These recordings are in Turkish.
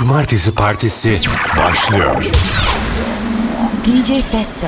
Cumartesi Partisi başlıyor. DJ Festo.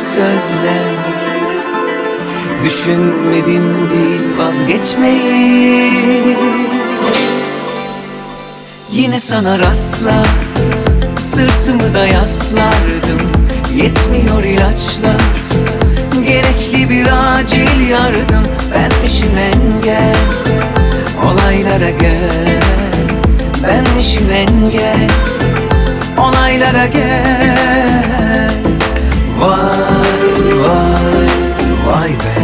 Sözler Düşünmedim değil vazgeçmeyi. Yine sana rastlar Sırtımı da yaslardım. Yetmiyor ilaçlar Gerekli bir acil yardım. Benmişim engel Olaylara gel. Benmişim engel Olaylara gel Vay vay vay be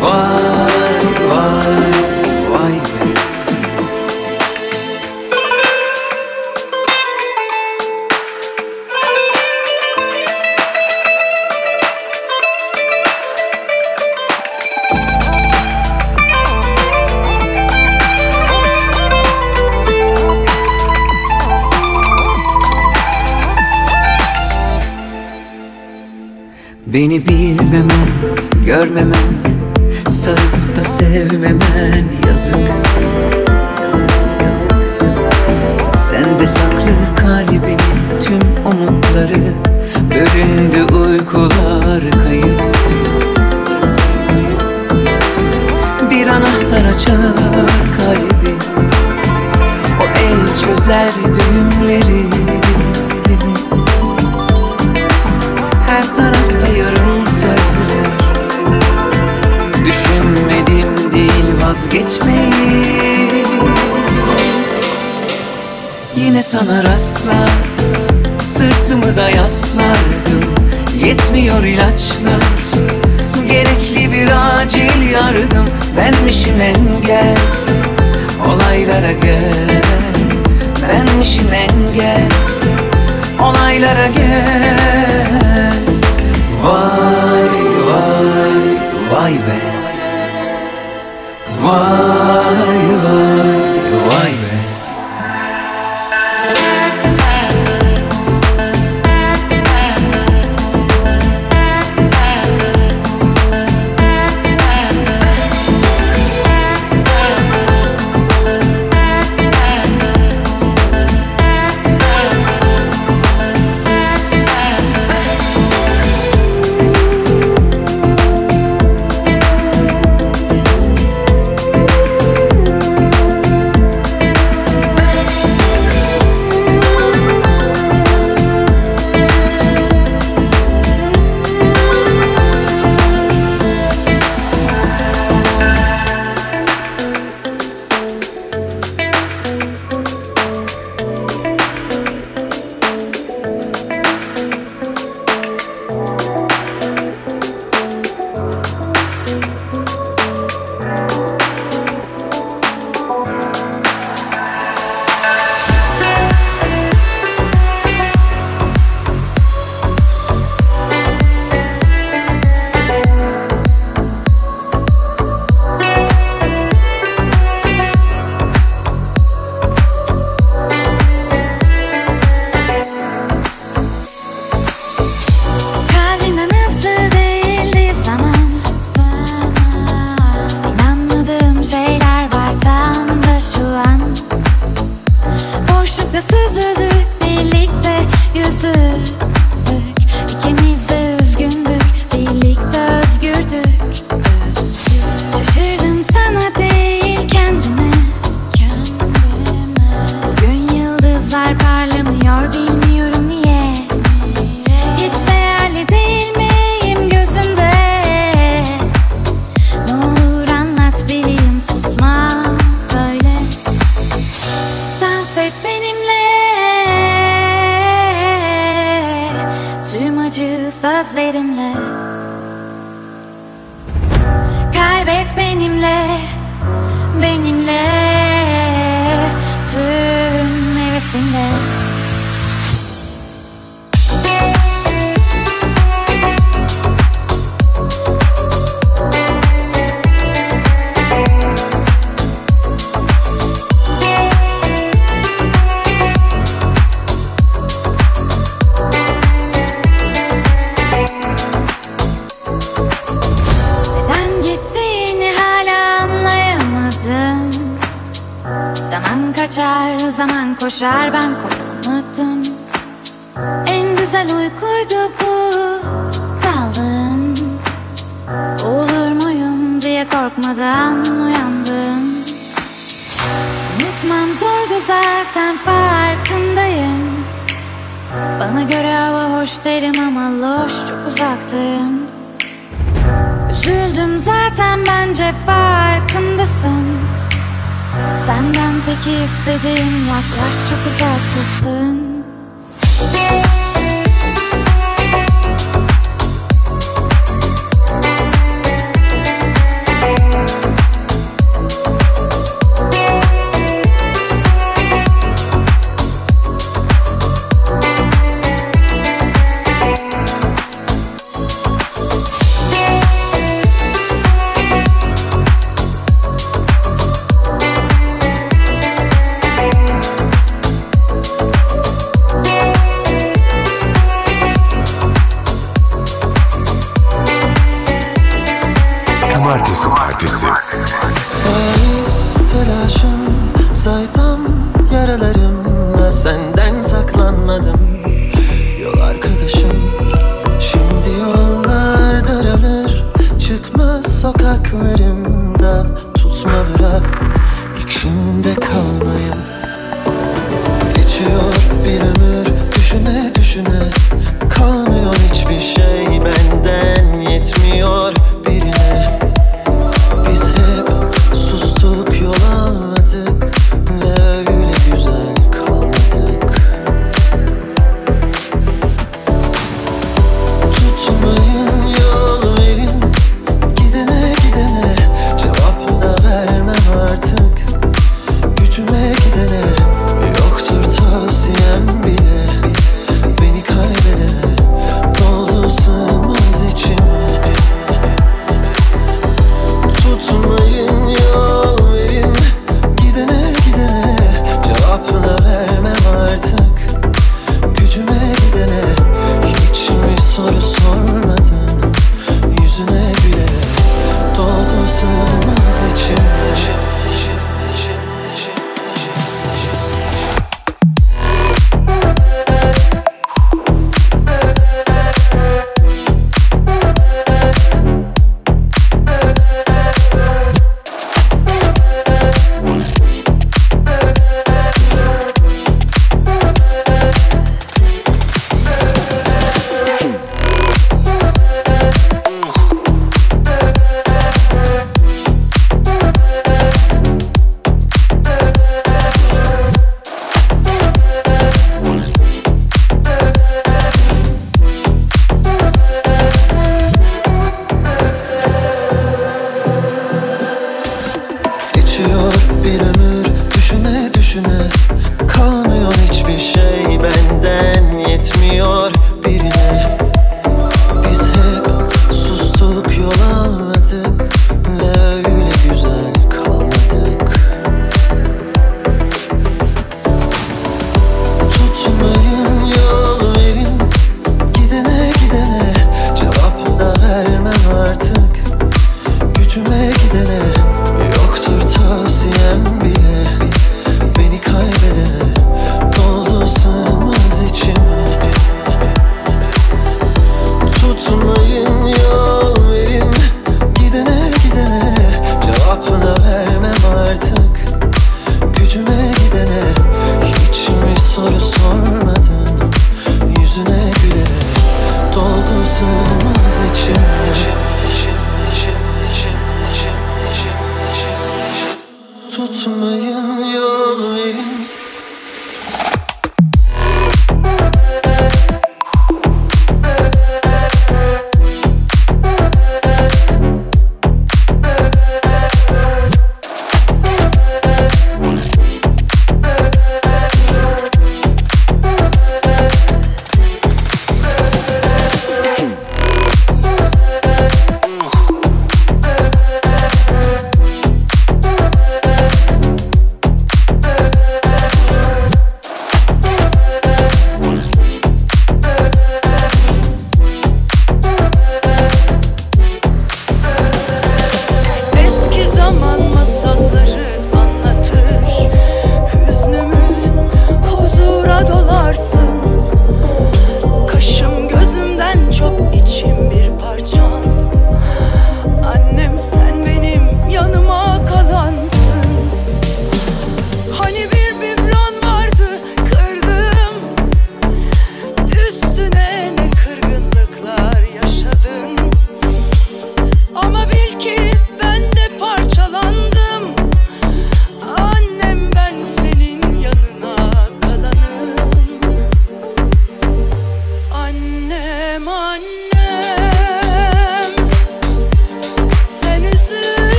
Vay Beni bilmemen, görmemen Sarıp da sevmemen yazık. Sende saklı kalbinin tüm umutları Bölündü uykular kayıp. Bir anahtar açar kalbi O el çözer düğümleri her tarafta vazgeçmeyi. Yine sana rastlar Sırtımı da yaslardım. Yetmiyor ilaçlar Gerekli bir acil yardım. Benmişim engel Olaylara gel. Benmişim engel Olaylara gel. Vay vay vay be Vay You to it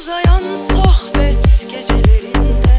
uzayan sohbet gecelerinde.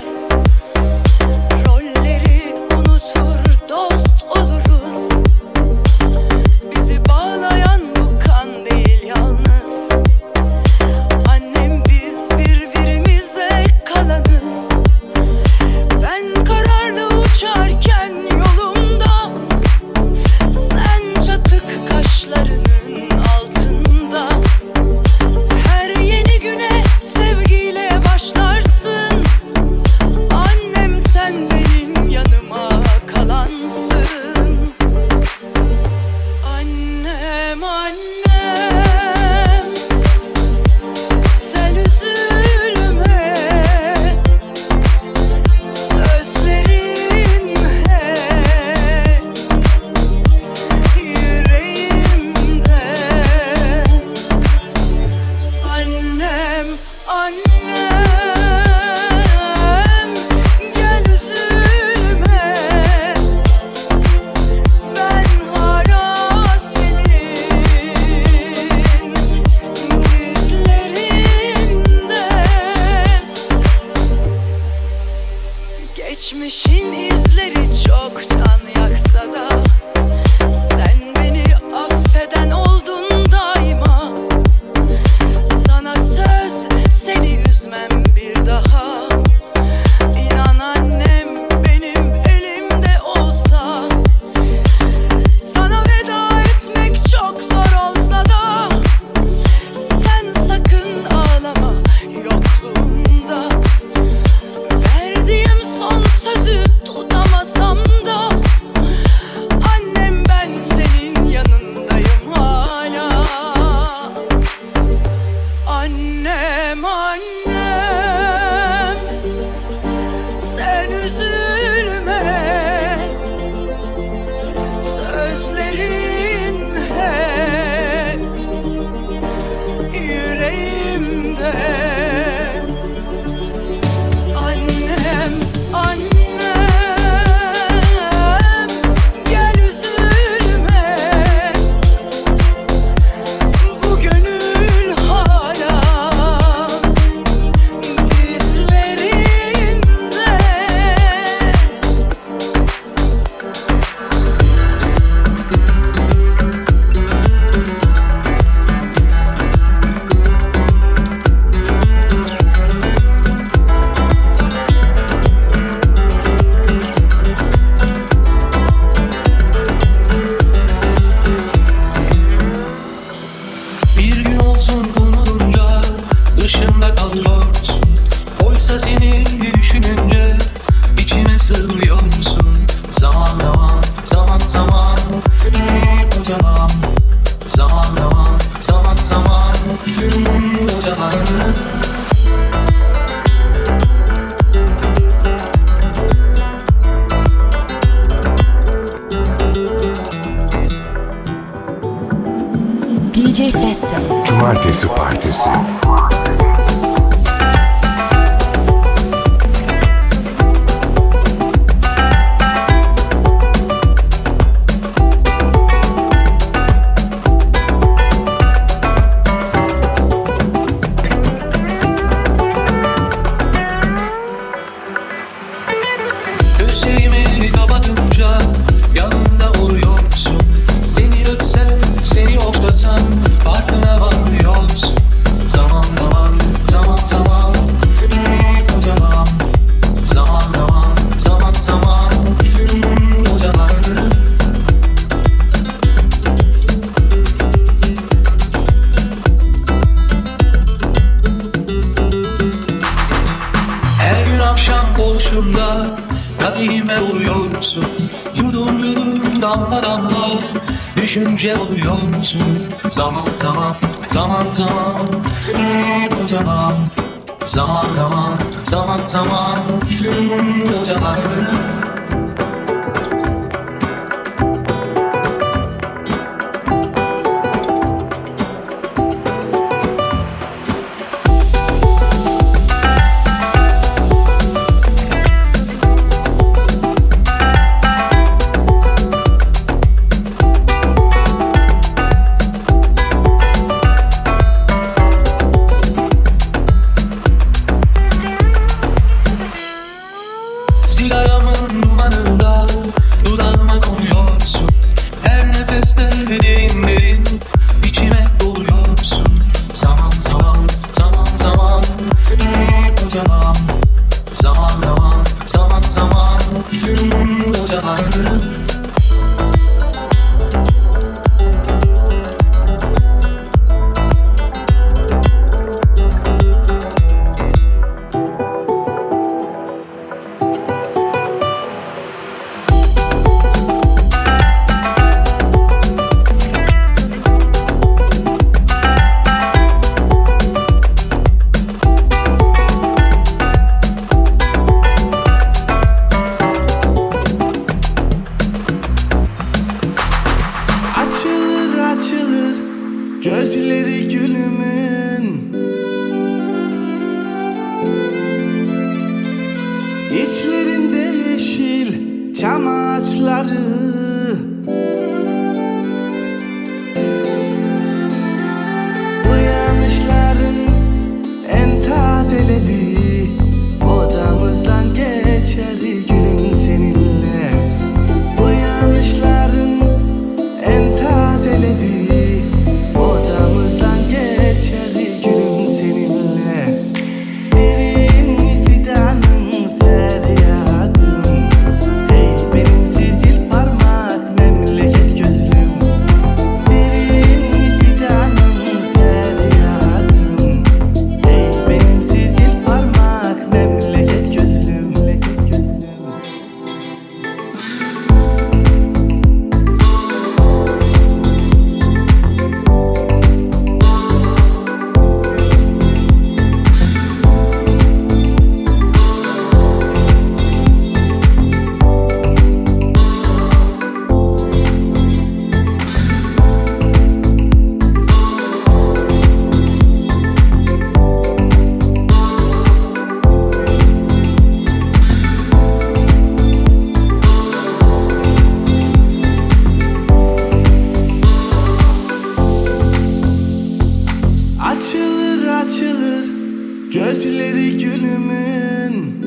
Gözleri gülümün.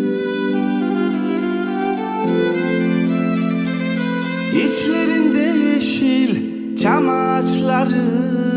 İçlerinde yeşil çam ağaçları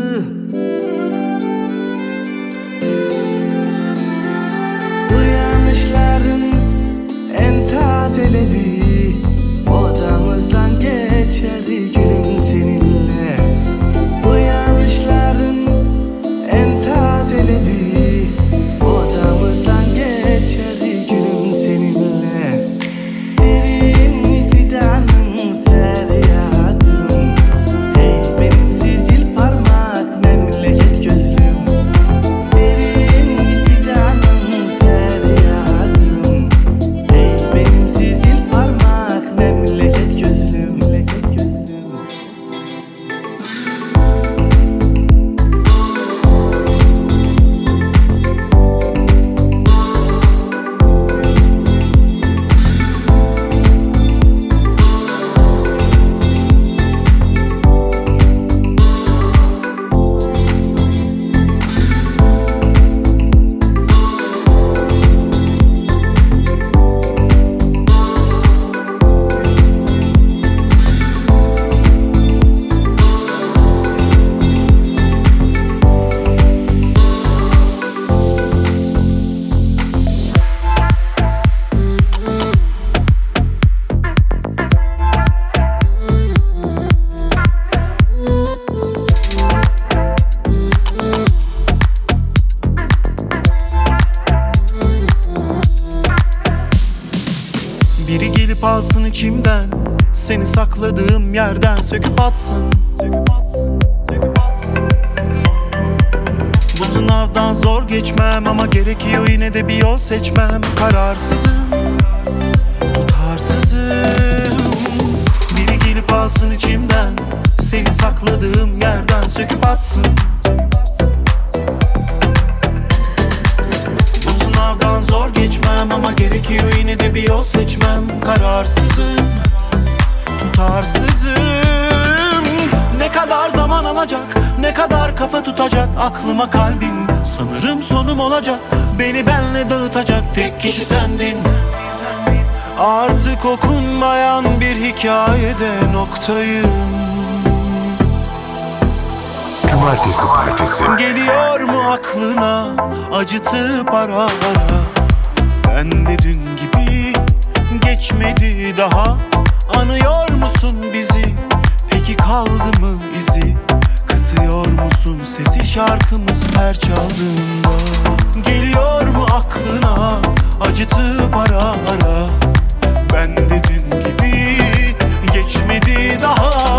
seçmem. Kararsızım, sanırım sonum olacak. Beni benle dağıtacak tek kişi sendin. Artık okunmayan bir hikayede noktayım. Cumartesi Partisi. Geliyor mu aklına acıtıp ara ara Ben de dün gibi geçmedi daha. Anıyor musun bizi? Peki kaldı mı izi Kısıyor musun? Sesi şarkımız her çaldığında Geliyor mu aklına? Acıtıp ara ara Ben de dün gibi geçmedi daha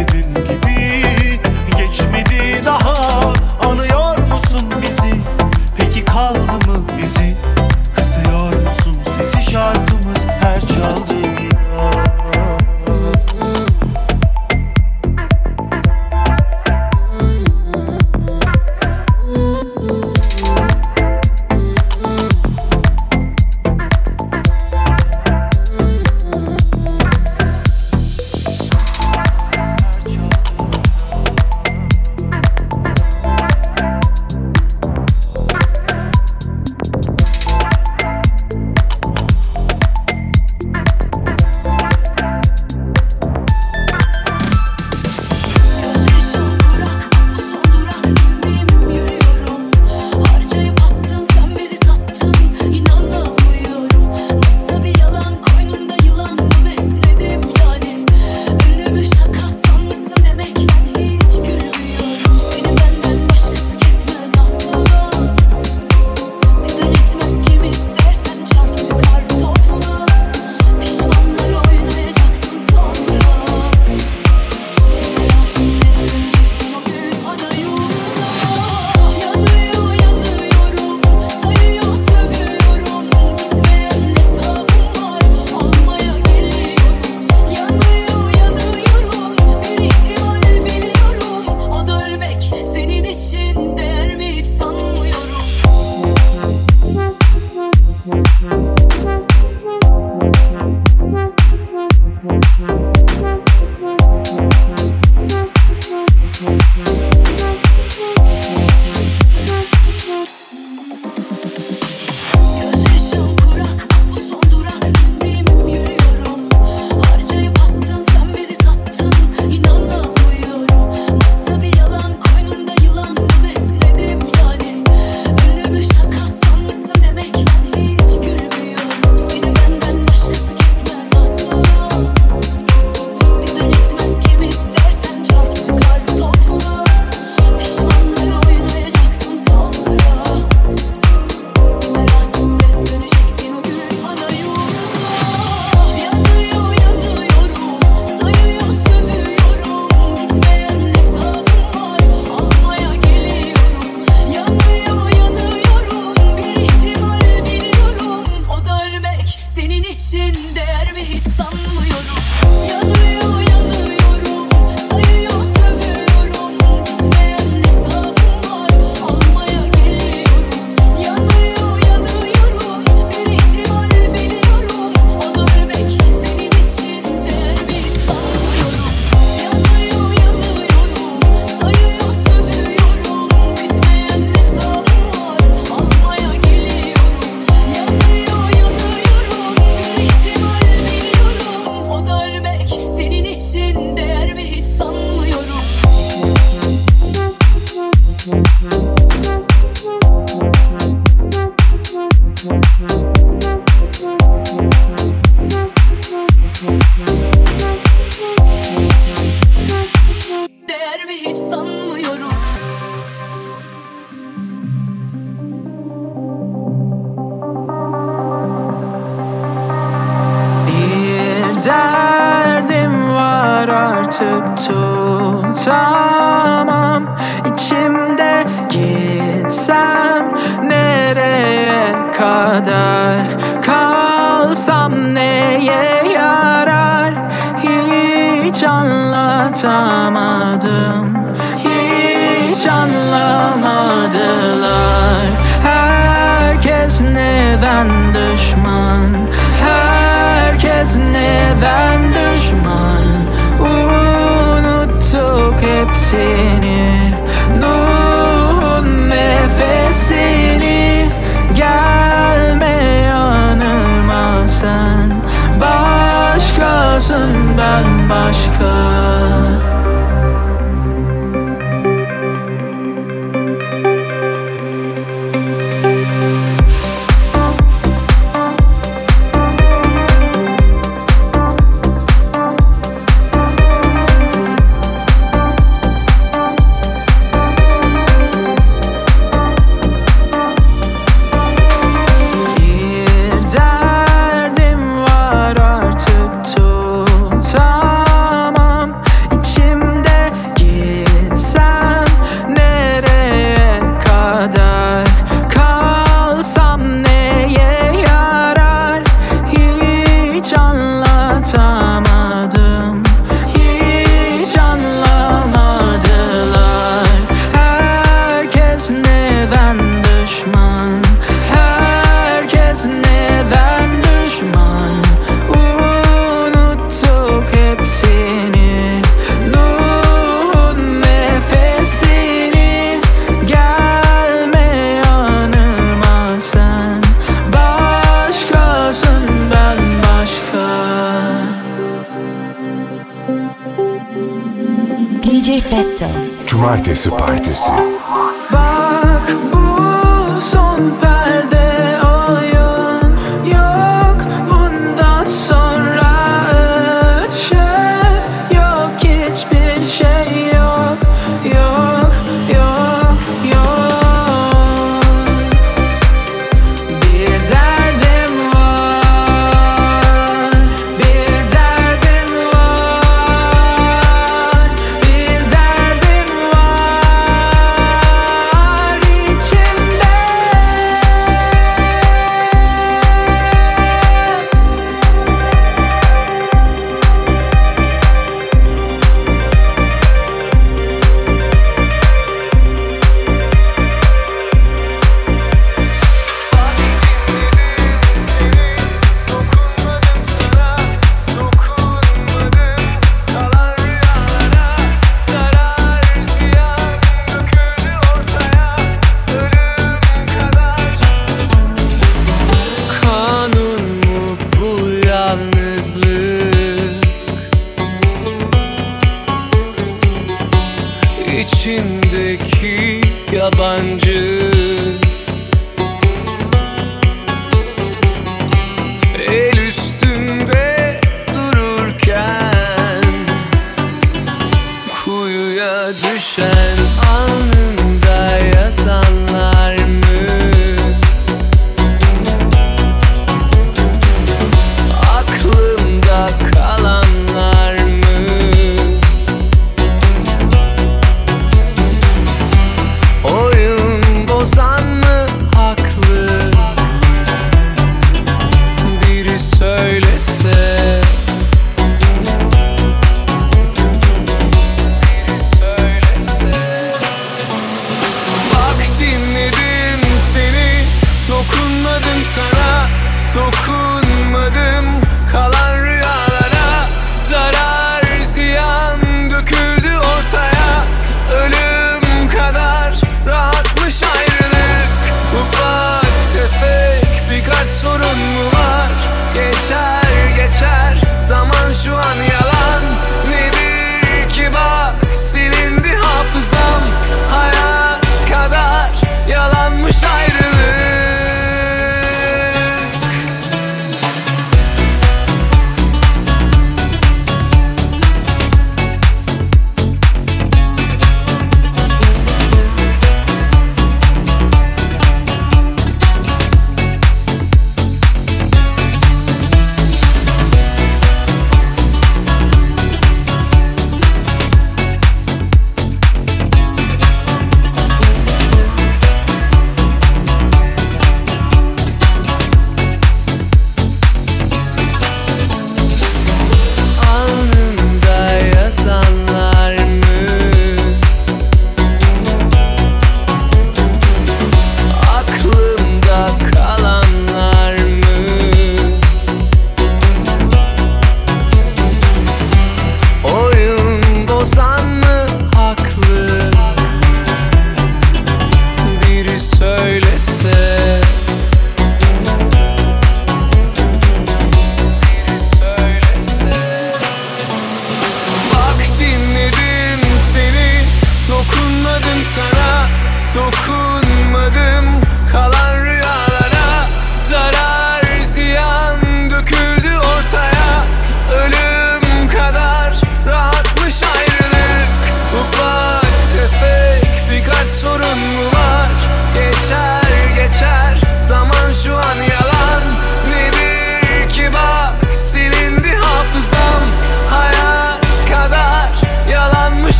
De dün gibi geçmedi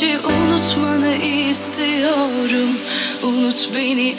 Geçmişi unutmanı istiyorum. Unut beni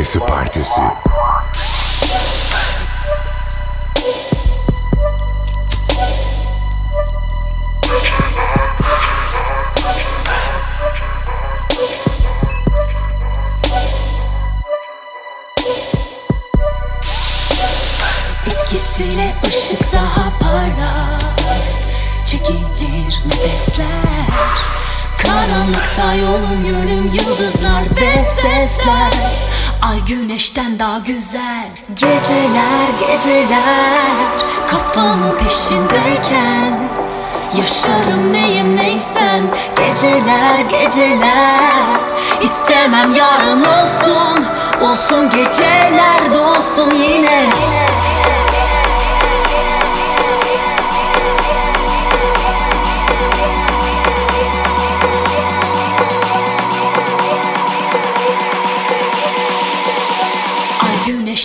esse parte se güneşten daha güzel. Geceler geceler kafamın peşindeyken. Yaşarım neyim neysen Geceler geceler. İstemem yarın olsun Olsun geceler dolsun yine.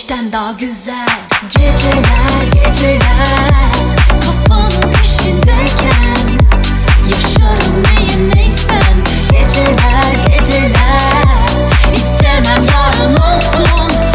güneşten daha güzel. Geceler geceler. Kafanın peşindeyken Yaşarım neyim neysen Geceler geceler. İstemem yarın olsun.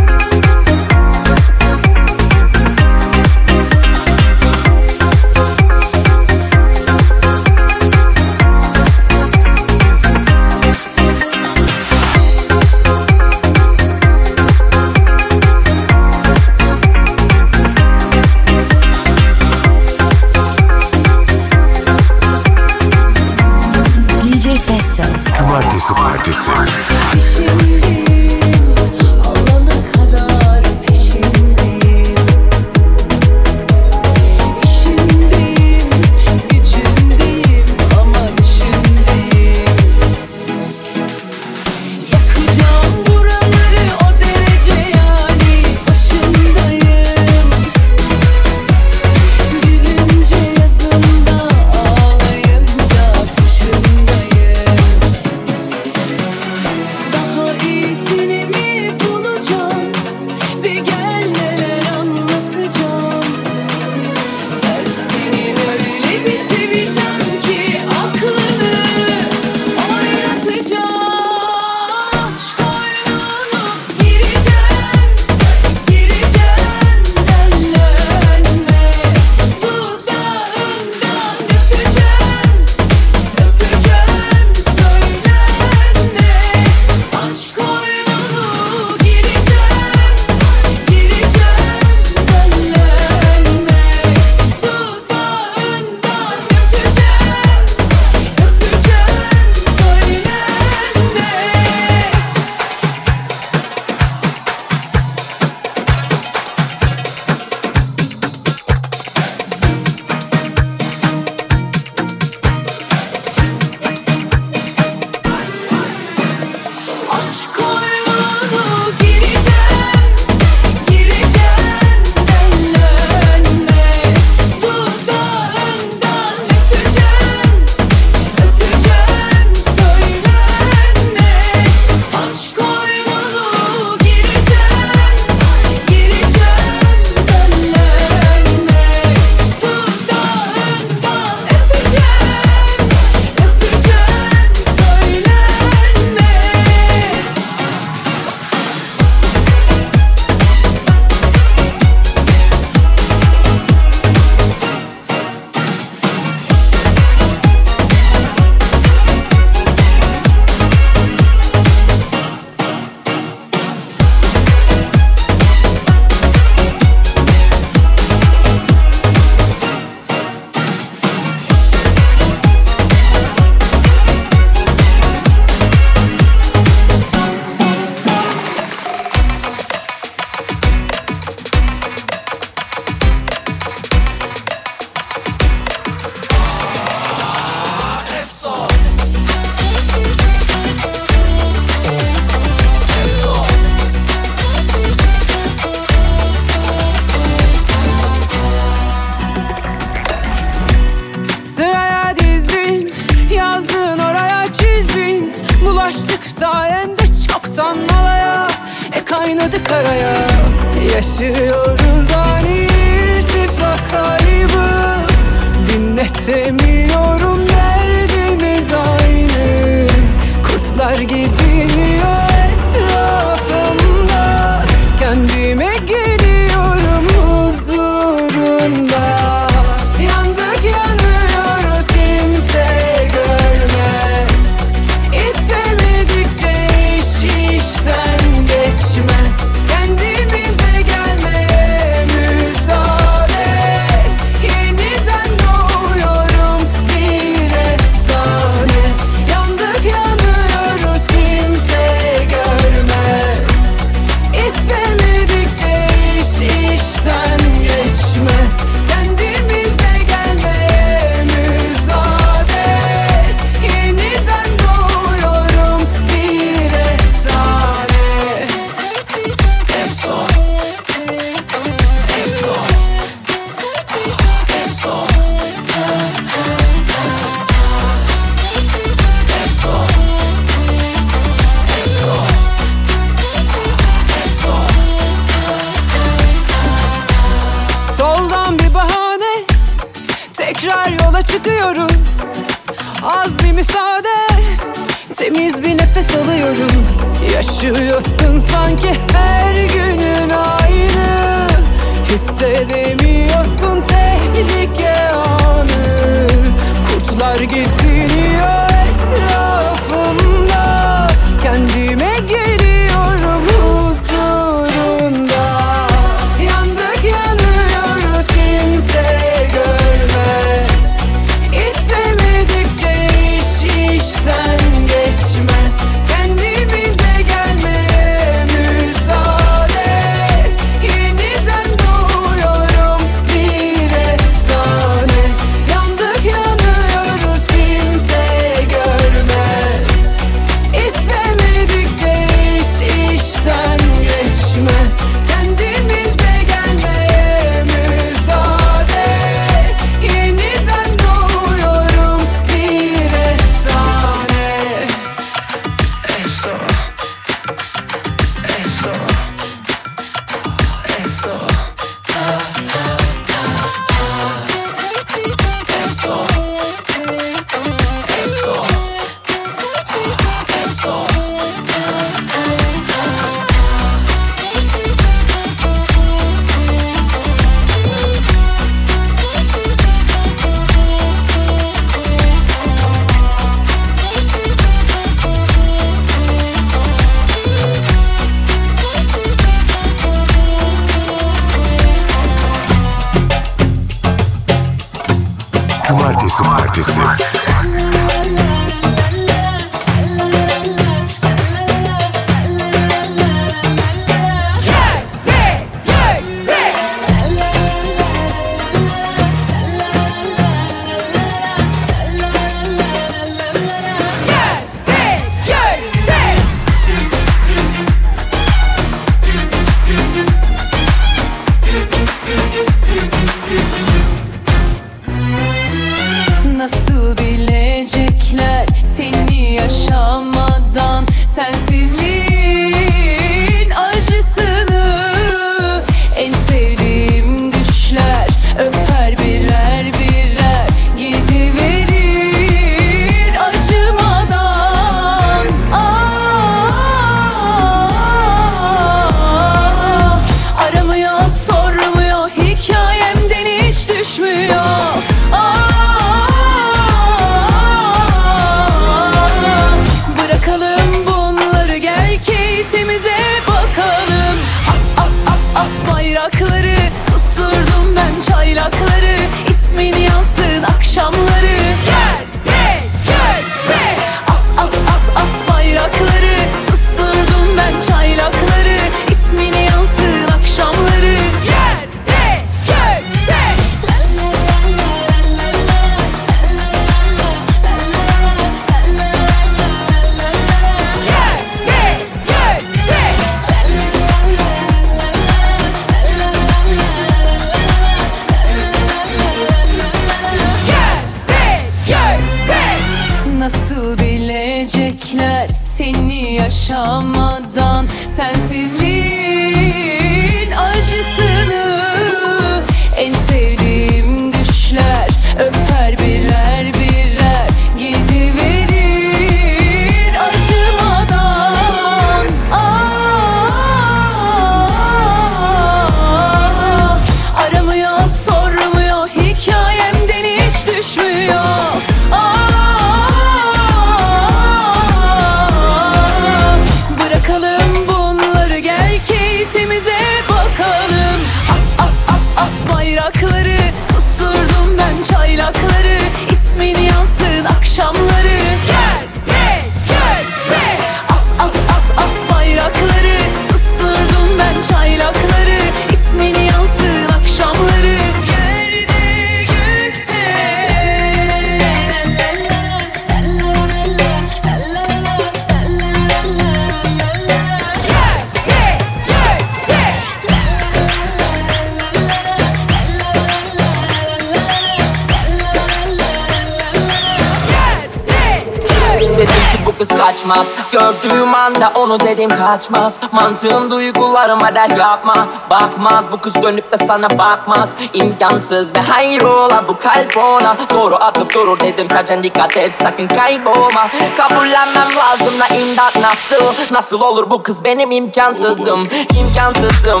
Kaçmaz. Mantığım duygularıma der yapma. Bakmaz bu kız dönüp de sana bakmaz. İmkansız ve hayrola bu kalp ona. Doğru atıp durur dedim sadece dikkat et sakın kaybolma. Kabullenmem lazım la imdat nasıl? Nasıl olur bu kız benim imkansızım? İmkansızım imkansızım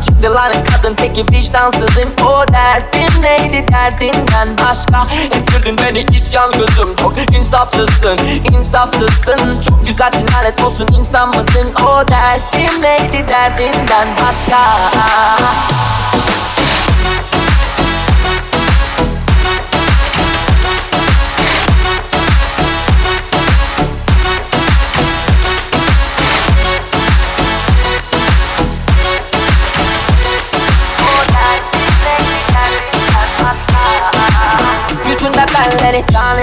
Çıktı lan kadın teki vicdansızım. O derdin neydi derdinden başka? Ettirdin beni isyan gözüm. Çok insafsızsın insafsızsın. Çok güzelsin lanet olsun insan mısın? O derdim neydi derdinden başka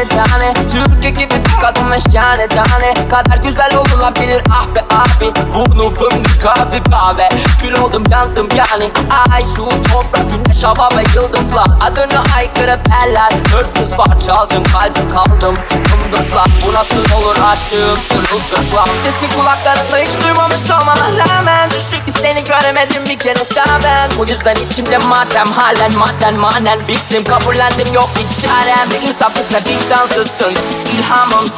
belleri tane tane Türkiye gibi bir kadın ve şahane tane Kadar güzel olunabilir ah be abi Burnu fındık kazı kahve. Kül oldum yandım yani. Ay su toprak güneş hava ve yıldızlar. Adını aykırı eller Hırsız var çaldım kalbim kaldım. Yıldızlar bu nasıl olur aşkım? Sırılsıklam. Sesi kulaklarımda hiç duymamış olmama rağmen. Çünkü seni göremedim bir kere daha ben. Bu yüzden içimde matem halen madden manen. Bittim kabullendim yok bir çarem. İnsafsız ne vicdansızsın. İlhamımsın,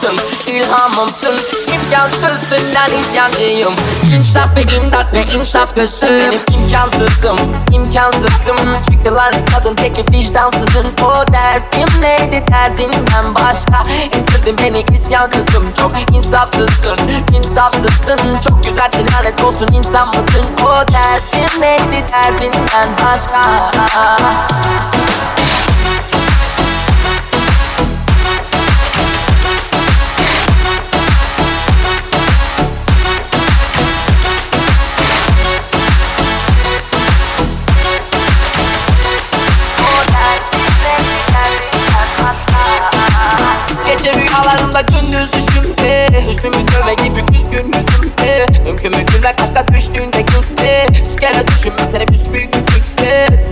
ilhamımsın İmkansızsın ben isyancıyım. İnsaf ve imdat ve insaf gözüm Benim. İmkansızım, imkansızım. Çıktılar kadın teki vicdansızın. O derdim neydi derdinden başka? Ettirdin beni isyan kızım. Çok insafsızsın, insafsızsın. Çok güzelsin lanet olsun insan mısın? O derdim neydi derdinden başka Gece rüyalarımda gündüz düşümde Hüznümü dövme gibi düzgün yüzümde Mümkün mümkün ve kaçta düştüğünde külde Yüz kere düşünmem seni büsbüyük yükse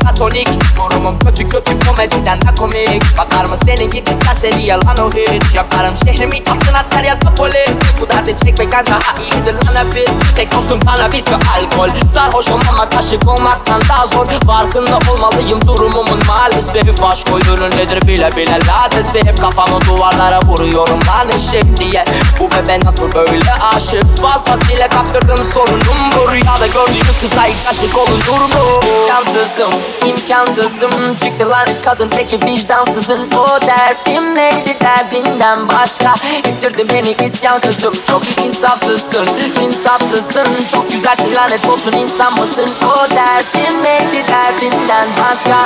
platonik Morumum kötü kötü komediden de komik. Bakar mı senin gibi serseri yalan o hiç. Yakarım şehrimi asın asker ya da polis. Bu derdi çekmekten daha iyidir. Lan hepimiz Tek dostum kanabis ve alkol. Sarhoş olmama taşık olmaktan daha zor. Farkında olmalıyım durumumun maalesef. Aşk oyunu nedir bile bile ladesi. Hep kafamı duvarlara vuruyorum lan eşek diye. Bu bebe nasıl böyle aşık? Fazlasıyla kaptırdım sorunum bu. Rüyada gördüğüm kıza ilk aşık olunur mu? İmkansızım, imkansızım. Çıktı lan kadın teki vicdansızın O derdim neydi derdinden başka? Getirdi beni isyan kızım. Çok insafsızsın, insafsızsın. Çok güzelsin lanet olsun insan mısın? O derdim neydi derdinden başka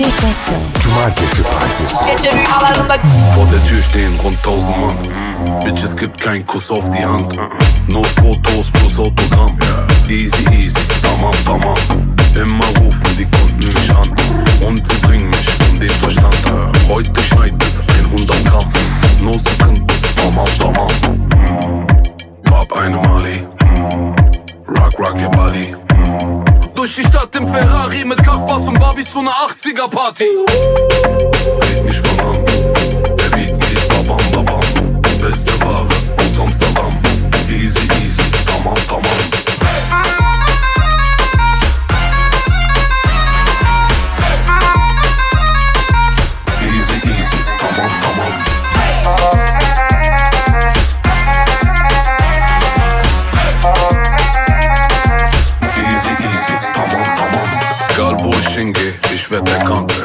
DJ Festo. Cumartesi Partisi. Gece rüyalarımda Vor der Tür stehen rund 1000 Mann. Bitch, es gibt keinen Kuss auf die Hand. Nur Fotos plus Autogramm. Easy, easy, tamam, tamam. Immer rufen die Kunden mich an. Und sie bringen mich um den Verstand. Heute schneit es 100 Gramm. No sıkıntı, tamam, tamam. Pop eine Mali. Rock, rock your body. Durch die Stadt im Ferrari mit Kachbass und Barbies zu einer 80er Party. Red mich von an, der Beat geht babam babam. Beste Ware aus Amsterdam. Easy easy, tamam tamam. raconte.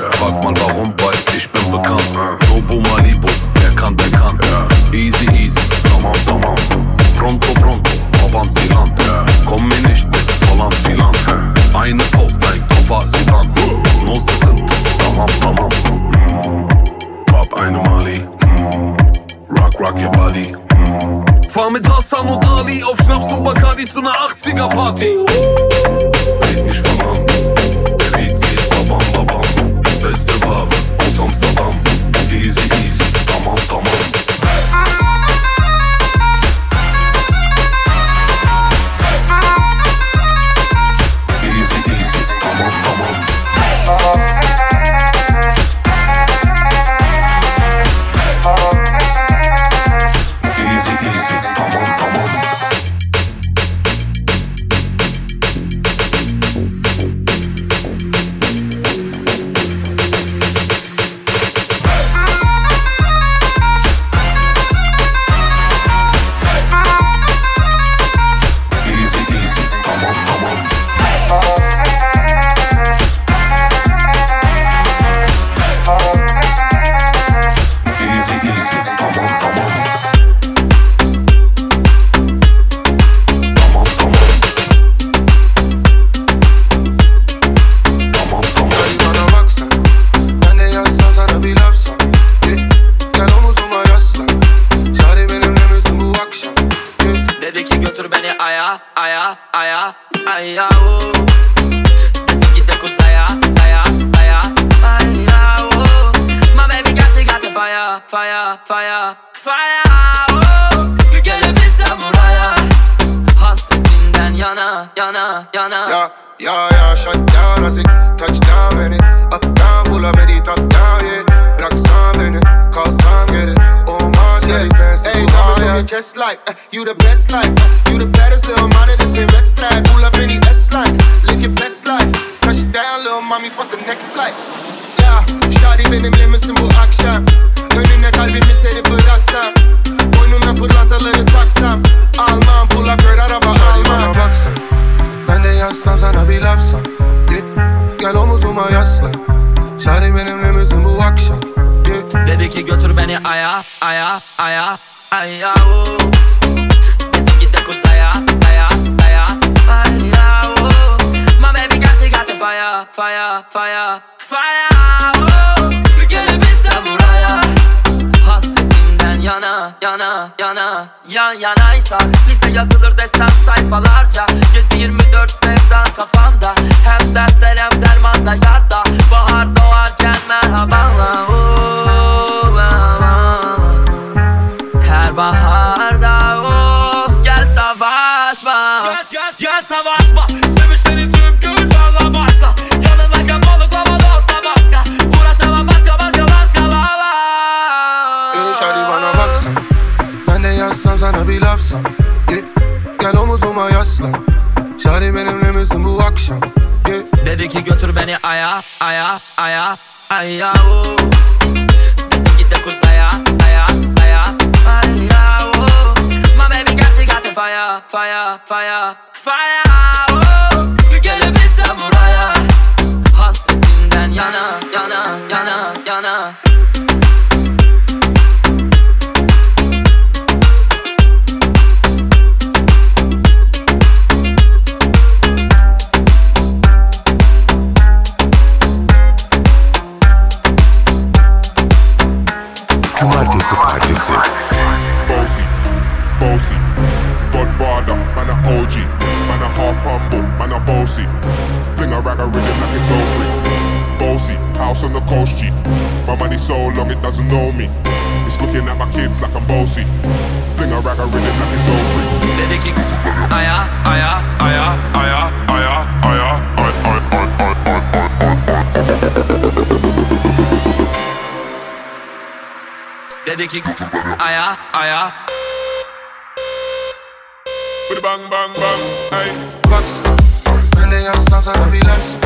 Donna. Godfather, man a OG Man a half humble, man a bossy. Fling a rag a rhythm like it's so free cozy, house on the coast G. My money so long it doesn't know me. It's looking at my kids like I'm bossy. Fling a rag a rhythm like it's all free. Aya, aya, aya, aya, aya, aya, aya, aya, aya, aya, aya, aya, aya, Bang bang bang, hey. Bucks, and they got something to be less.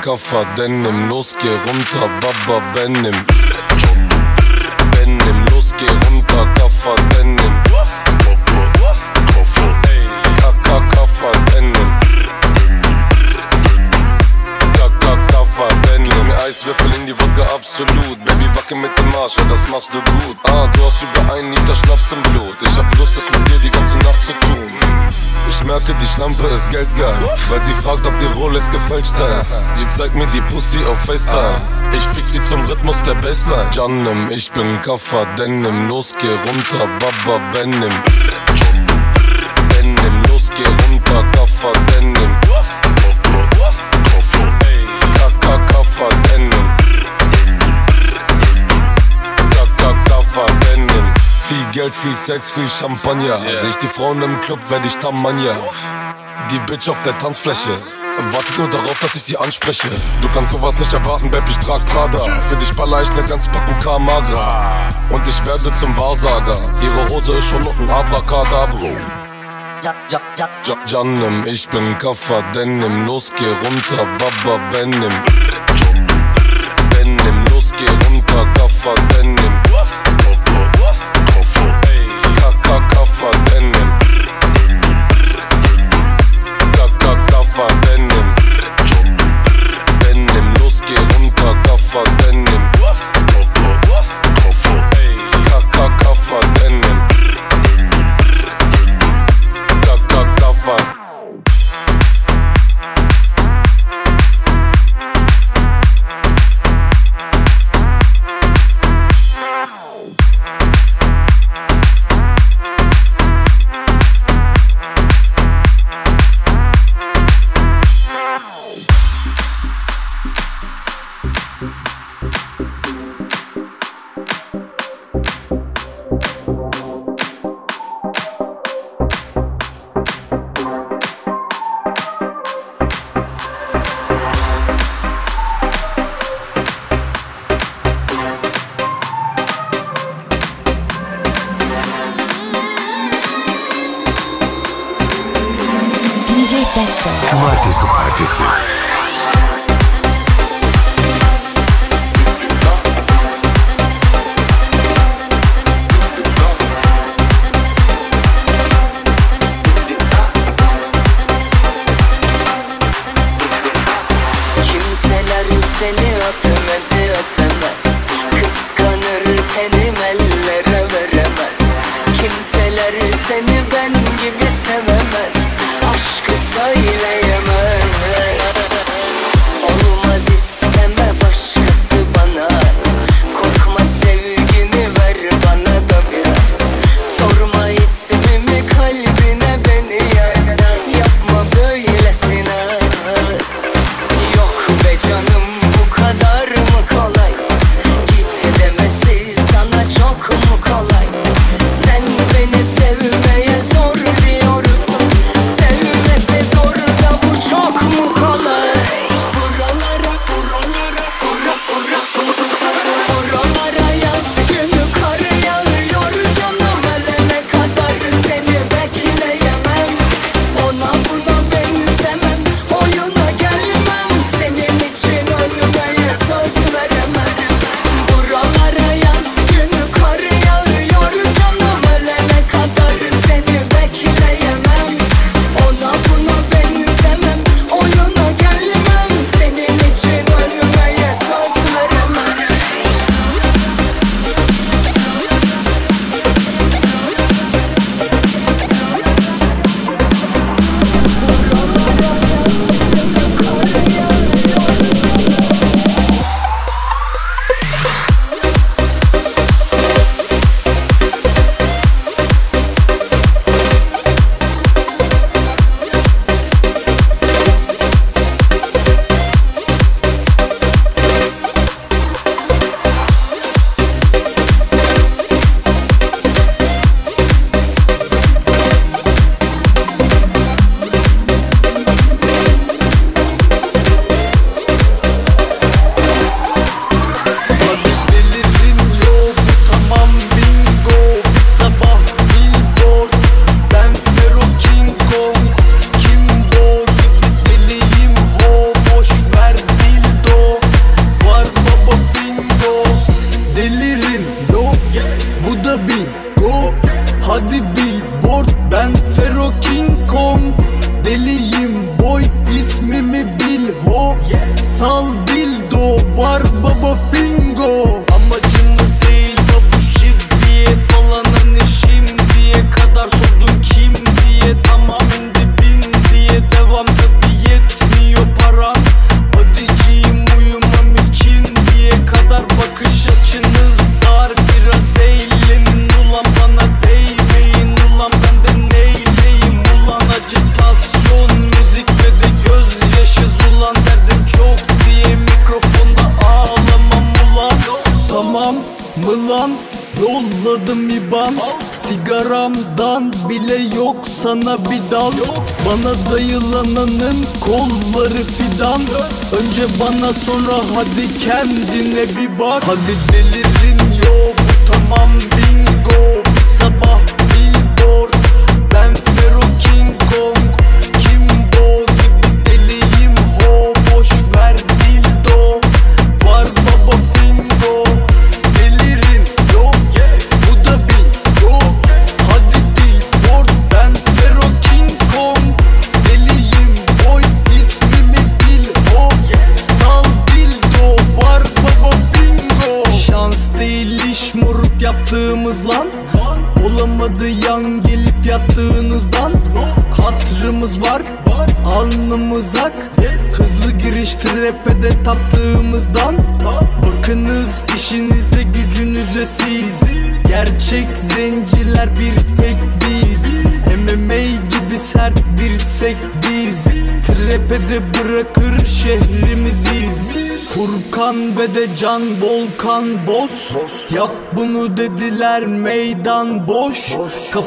im Koffer Denim. Los, geh runter, Baba Benim. Benim, los, geh runter, Koffer Denim. Ey, Kaka, Koffer Denim. Kaka, Koffer Denim. Eiswürfel in die Wodka, absolut. Baby, wacke mit dem Arsch, ja, das machst du gut. Ah, du hast über einen Liter Schnaps im Blut. Merke, die Schlampe ist geldgeil, weil sie fragt, ob die Rolex gefälscht sei. Sie zeigt mir die Pussy auf FaceTime. Ich fick sie zum Rhythmus der Bassline. Janem, ich bin Kaffer, Denim, los geh runter, Baba Benim. Denim, los geh runter, Kaffer, Denim. Kaka, Kaffer, Denim. Kaka, Kaffer, Denim. Geld, viel Sex, viel Champagner. Seh ich die Frauen im Club, werd ich Tamania. Die Bitch auf der Tanzfläche. Wartet nur darauf, dass ich sie anspreche. Du kannst sowas nicht erwarten, Babe, ich trag Prada. Für dich baller ich ne ganze Packung Kamagra. Und ich werde zum Wahrsager. Ihre Hose ist schon noch ein Abracadabro. Ja, ja, ja. Ja, Janem, ich bin Kaffer, Denim, los geh runter, Baba Benim. Benim, los geh runter, Kaffer, Denim. verwenden. Gaga Gaffer Denim. Denim, los geh runter, Gaffer Denim. Kaka Gaffer Denim. Gaga Gaffer Denim.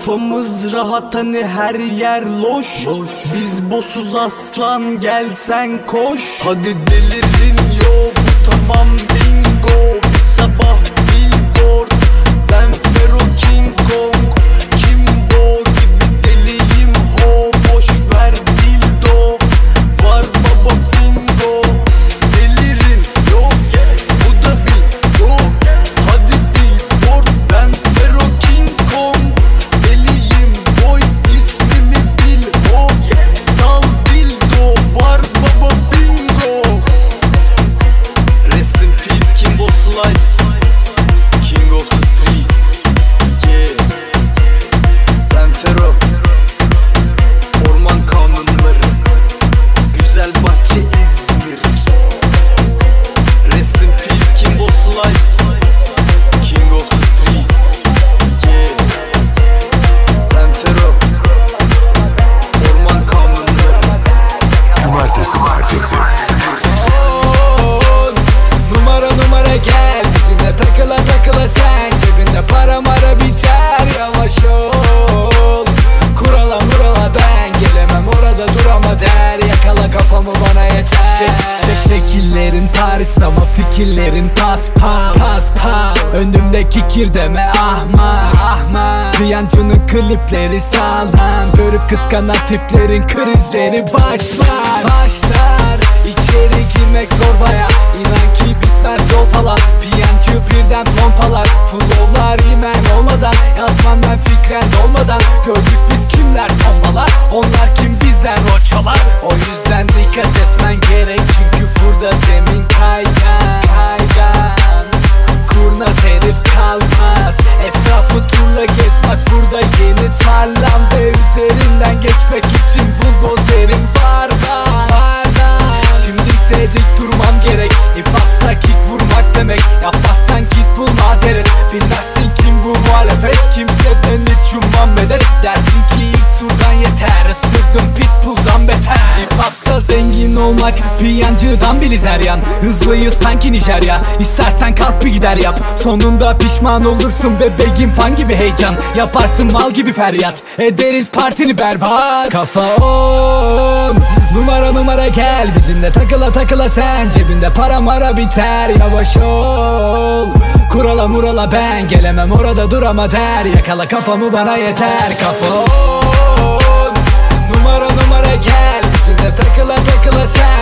Kafamız rahat hani her yer loş, loş. Biz bosuz aslan gelsen koş Hadi delir Sana tiplerin krizleri başla Bir yancıdan bir lizeryan. Hızlıyız sanki Nijerya. İstersen kalk bir gider yap. Sonunda pişman olursun bebeğim fan gibi heyecan. Yaparsın mal gibi feryat. Ederiz partini berbat. Kafa on. Numara numara gel. Bizimle takıla takıla sen. Cebinde para mara biter. Yavaş ol. Kurala murala ben. Gelemem orada durama der. Yakala kafamı bana yeter. Kafa on. Numara numara gel. Bizimle takıla takıla sen.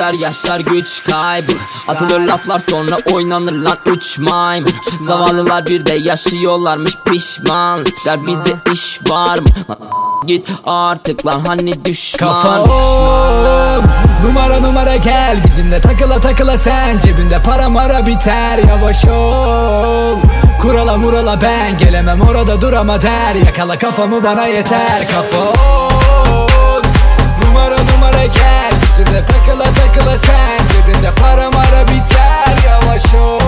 Yeteneksizler yaşlar güç kaybı. Atılır laflar sonra oynanır lan üç maymun. Zavallılar bir de yaşıyorlarmış pişman Der bize iş var mı? Git artık lan hani düşman? Kafa on Numara numara gel. Bizimle takıla takıla sen. Cebinde para mara biter. Yavaş ol. Kurala murala ben gelemem. Orada durama der. Yakala kafamı bana yeter. Kafa Numara numara gel. Bizimle takıla takıla sen. Cebinde para mara biter. Yavaş ol.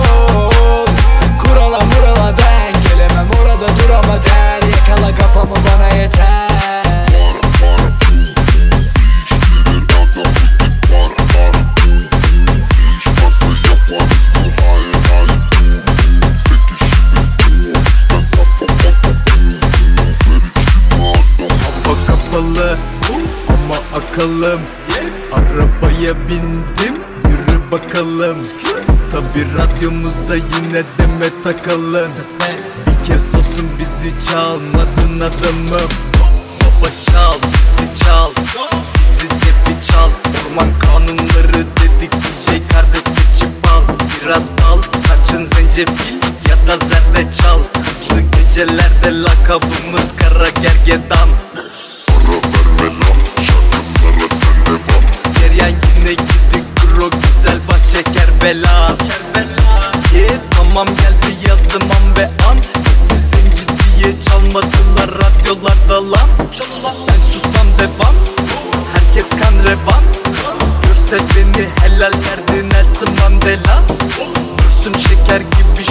Kurala murala ben. Gelemem orada durama der. Yakala kafamı bana yeter. Kapalı ama akalım Arabaya bindim yürü bakalım. Tabi radyomuzda yine deme takalım. Bir kez olsun bizi çalmadın adamım Baba çal bizi çal. Bizi de bir çal. Orman kanunları dedik DJ kardeş seçip al. Biraz bal kaçın zencefil ya da zerdeçal Hızlı gecelerde lakabımız kara gergedan Kerbela. Ye tamam geldi yazdım an ve an. Siz zenci diye çalmadılar radyolarda lan. Sen susmam devam Herkes kan revan. Görse beni helal derdi Nelson Mandela. Görsün şeker gibi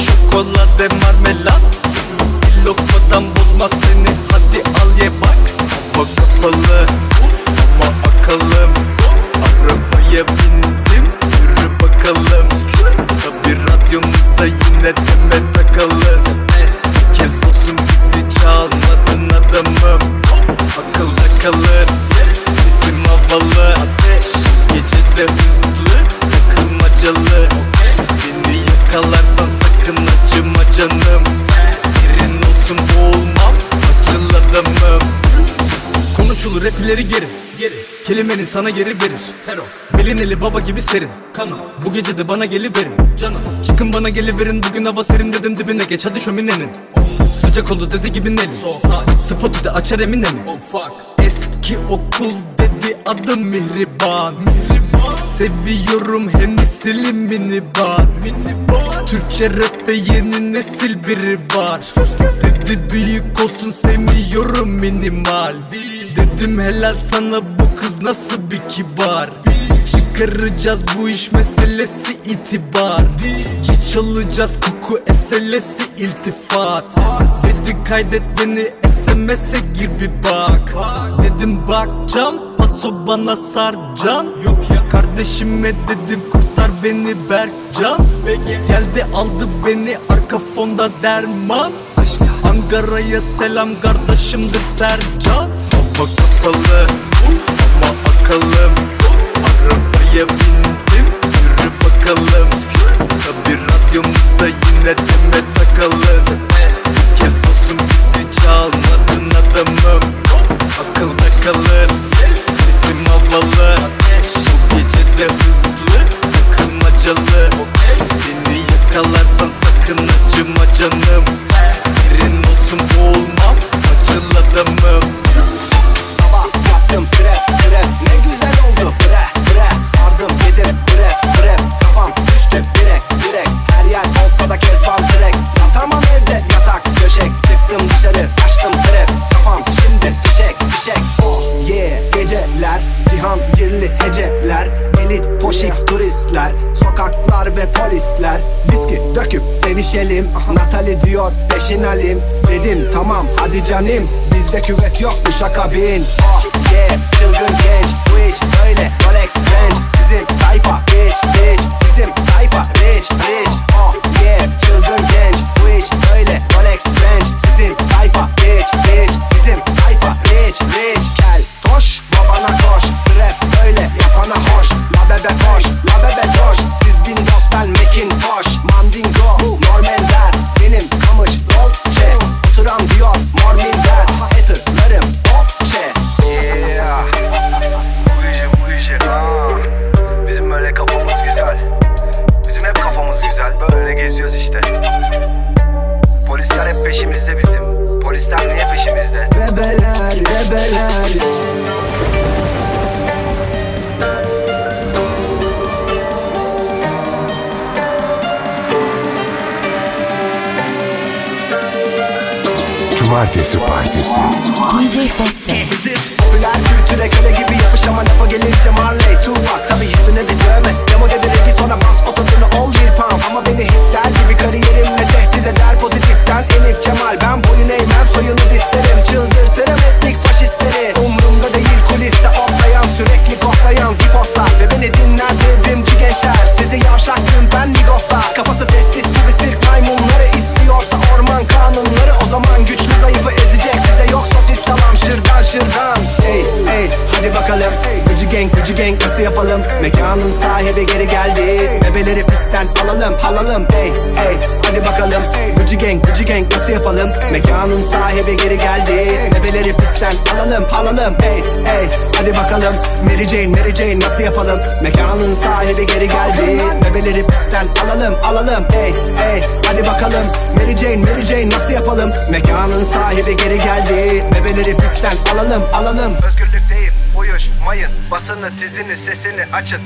Kelimenin sana geri verir. Fero. Bilineli baba gibi serin. Kanım Bu gece de bana geliverin. Canım Çıkın bana geliverin. Bugün hava serin dedim dibine. Geç hadi şöminenin. Sıcak oldu dedi gibi Nelly Spotu da açar emine mi Eski okul dedi adım Mihriban. Seviyorum hem silimini bar Türkçe rapte yeni nesil biri var. Dedi büyük olsun sevmiyorum minimal. Dedim helal sana nasıl bir kibar? Çıkaracağız bu iş meselesi itibar. Geç alacağız koku eselesi iltifat. Dedi kaydet beni SMS'e gir bir bak. Dedim bakcam paso bana sarcan Yok ya kardeşime dedim kurtar beni Berkcan. Geldi aldı beni arka fonda derman. Ankara'ya selam kardeşimdir Sercan Hava kapalı ama akalım. Arabaya bindim yürü bakalım আচ্ছা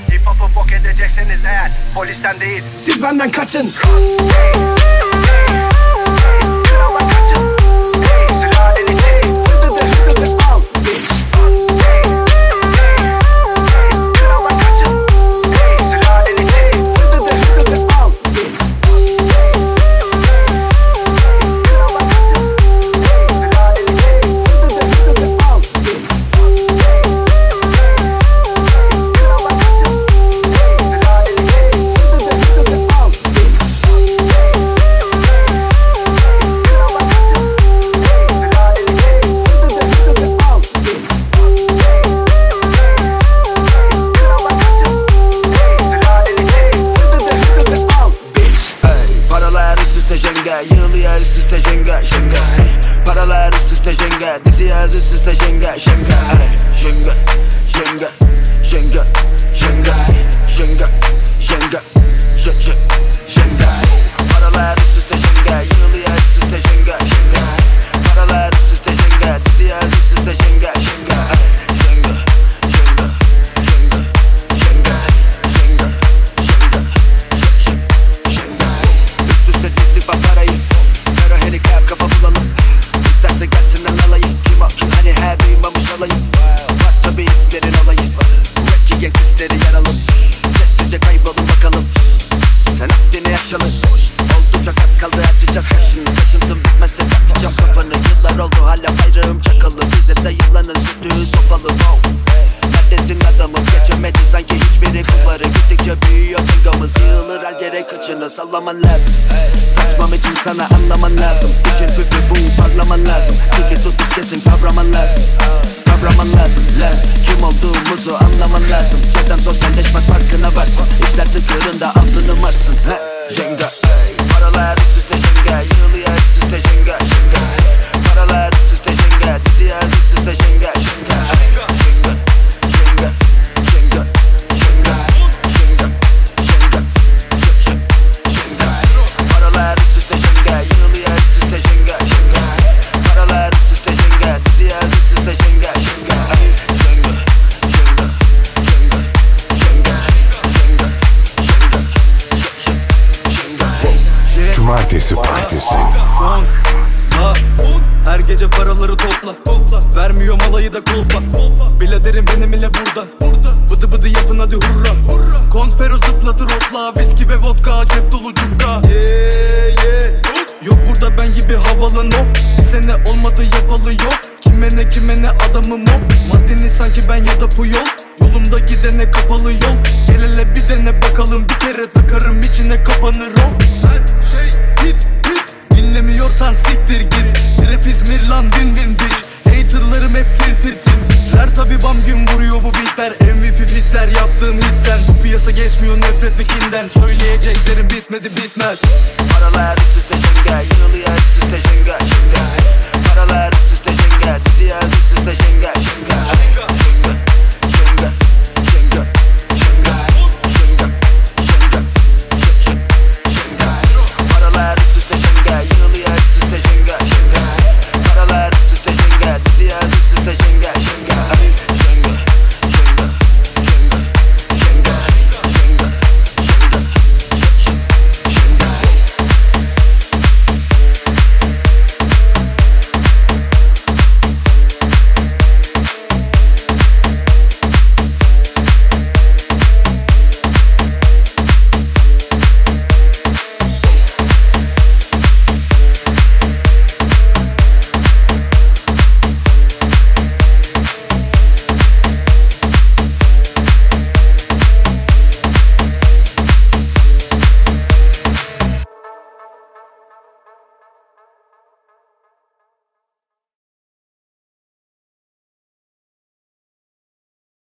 Usta jenga jenga Ay, jenga jenga.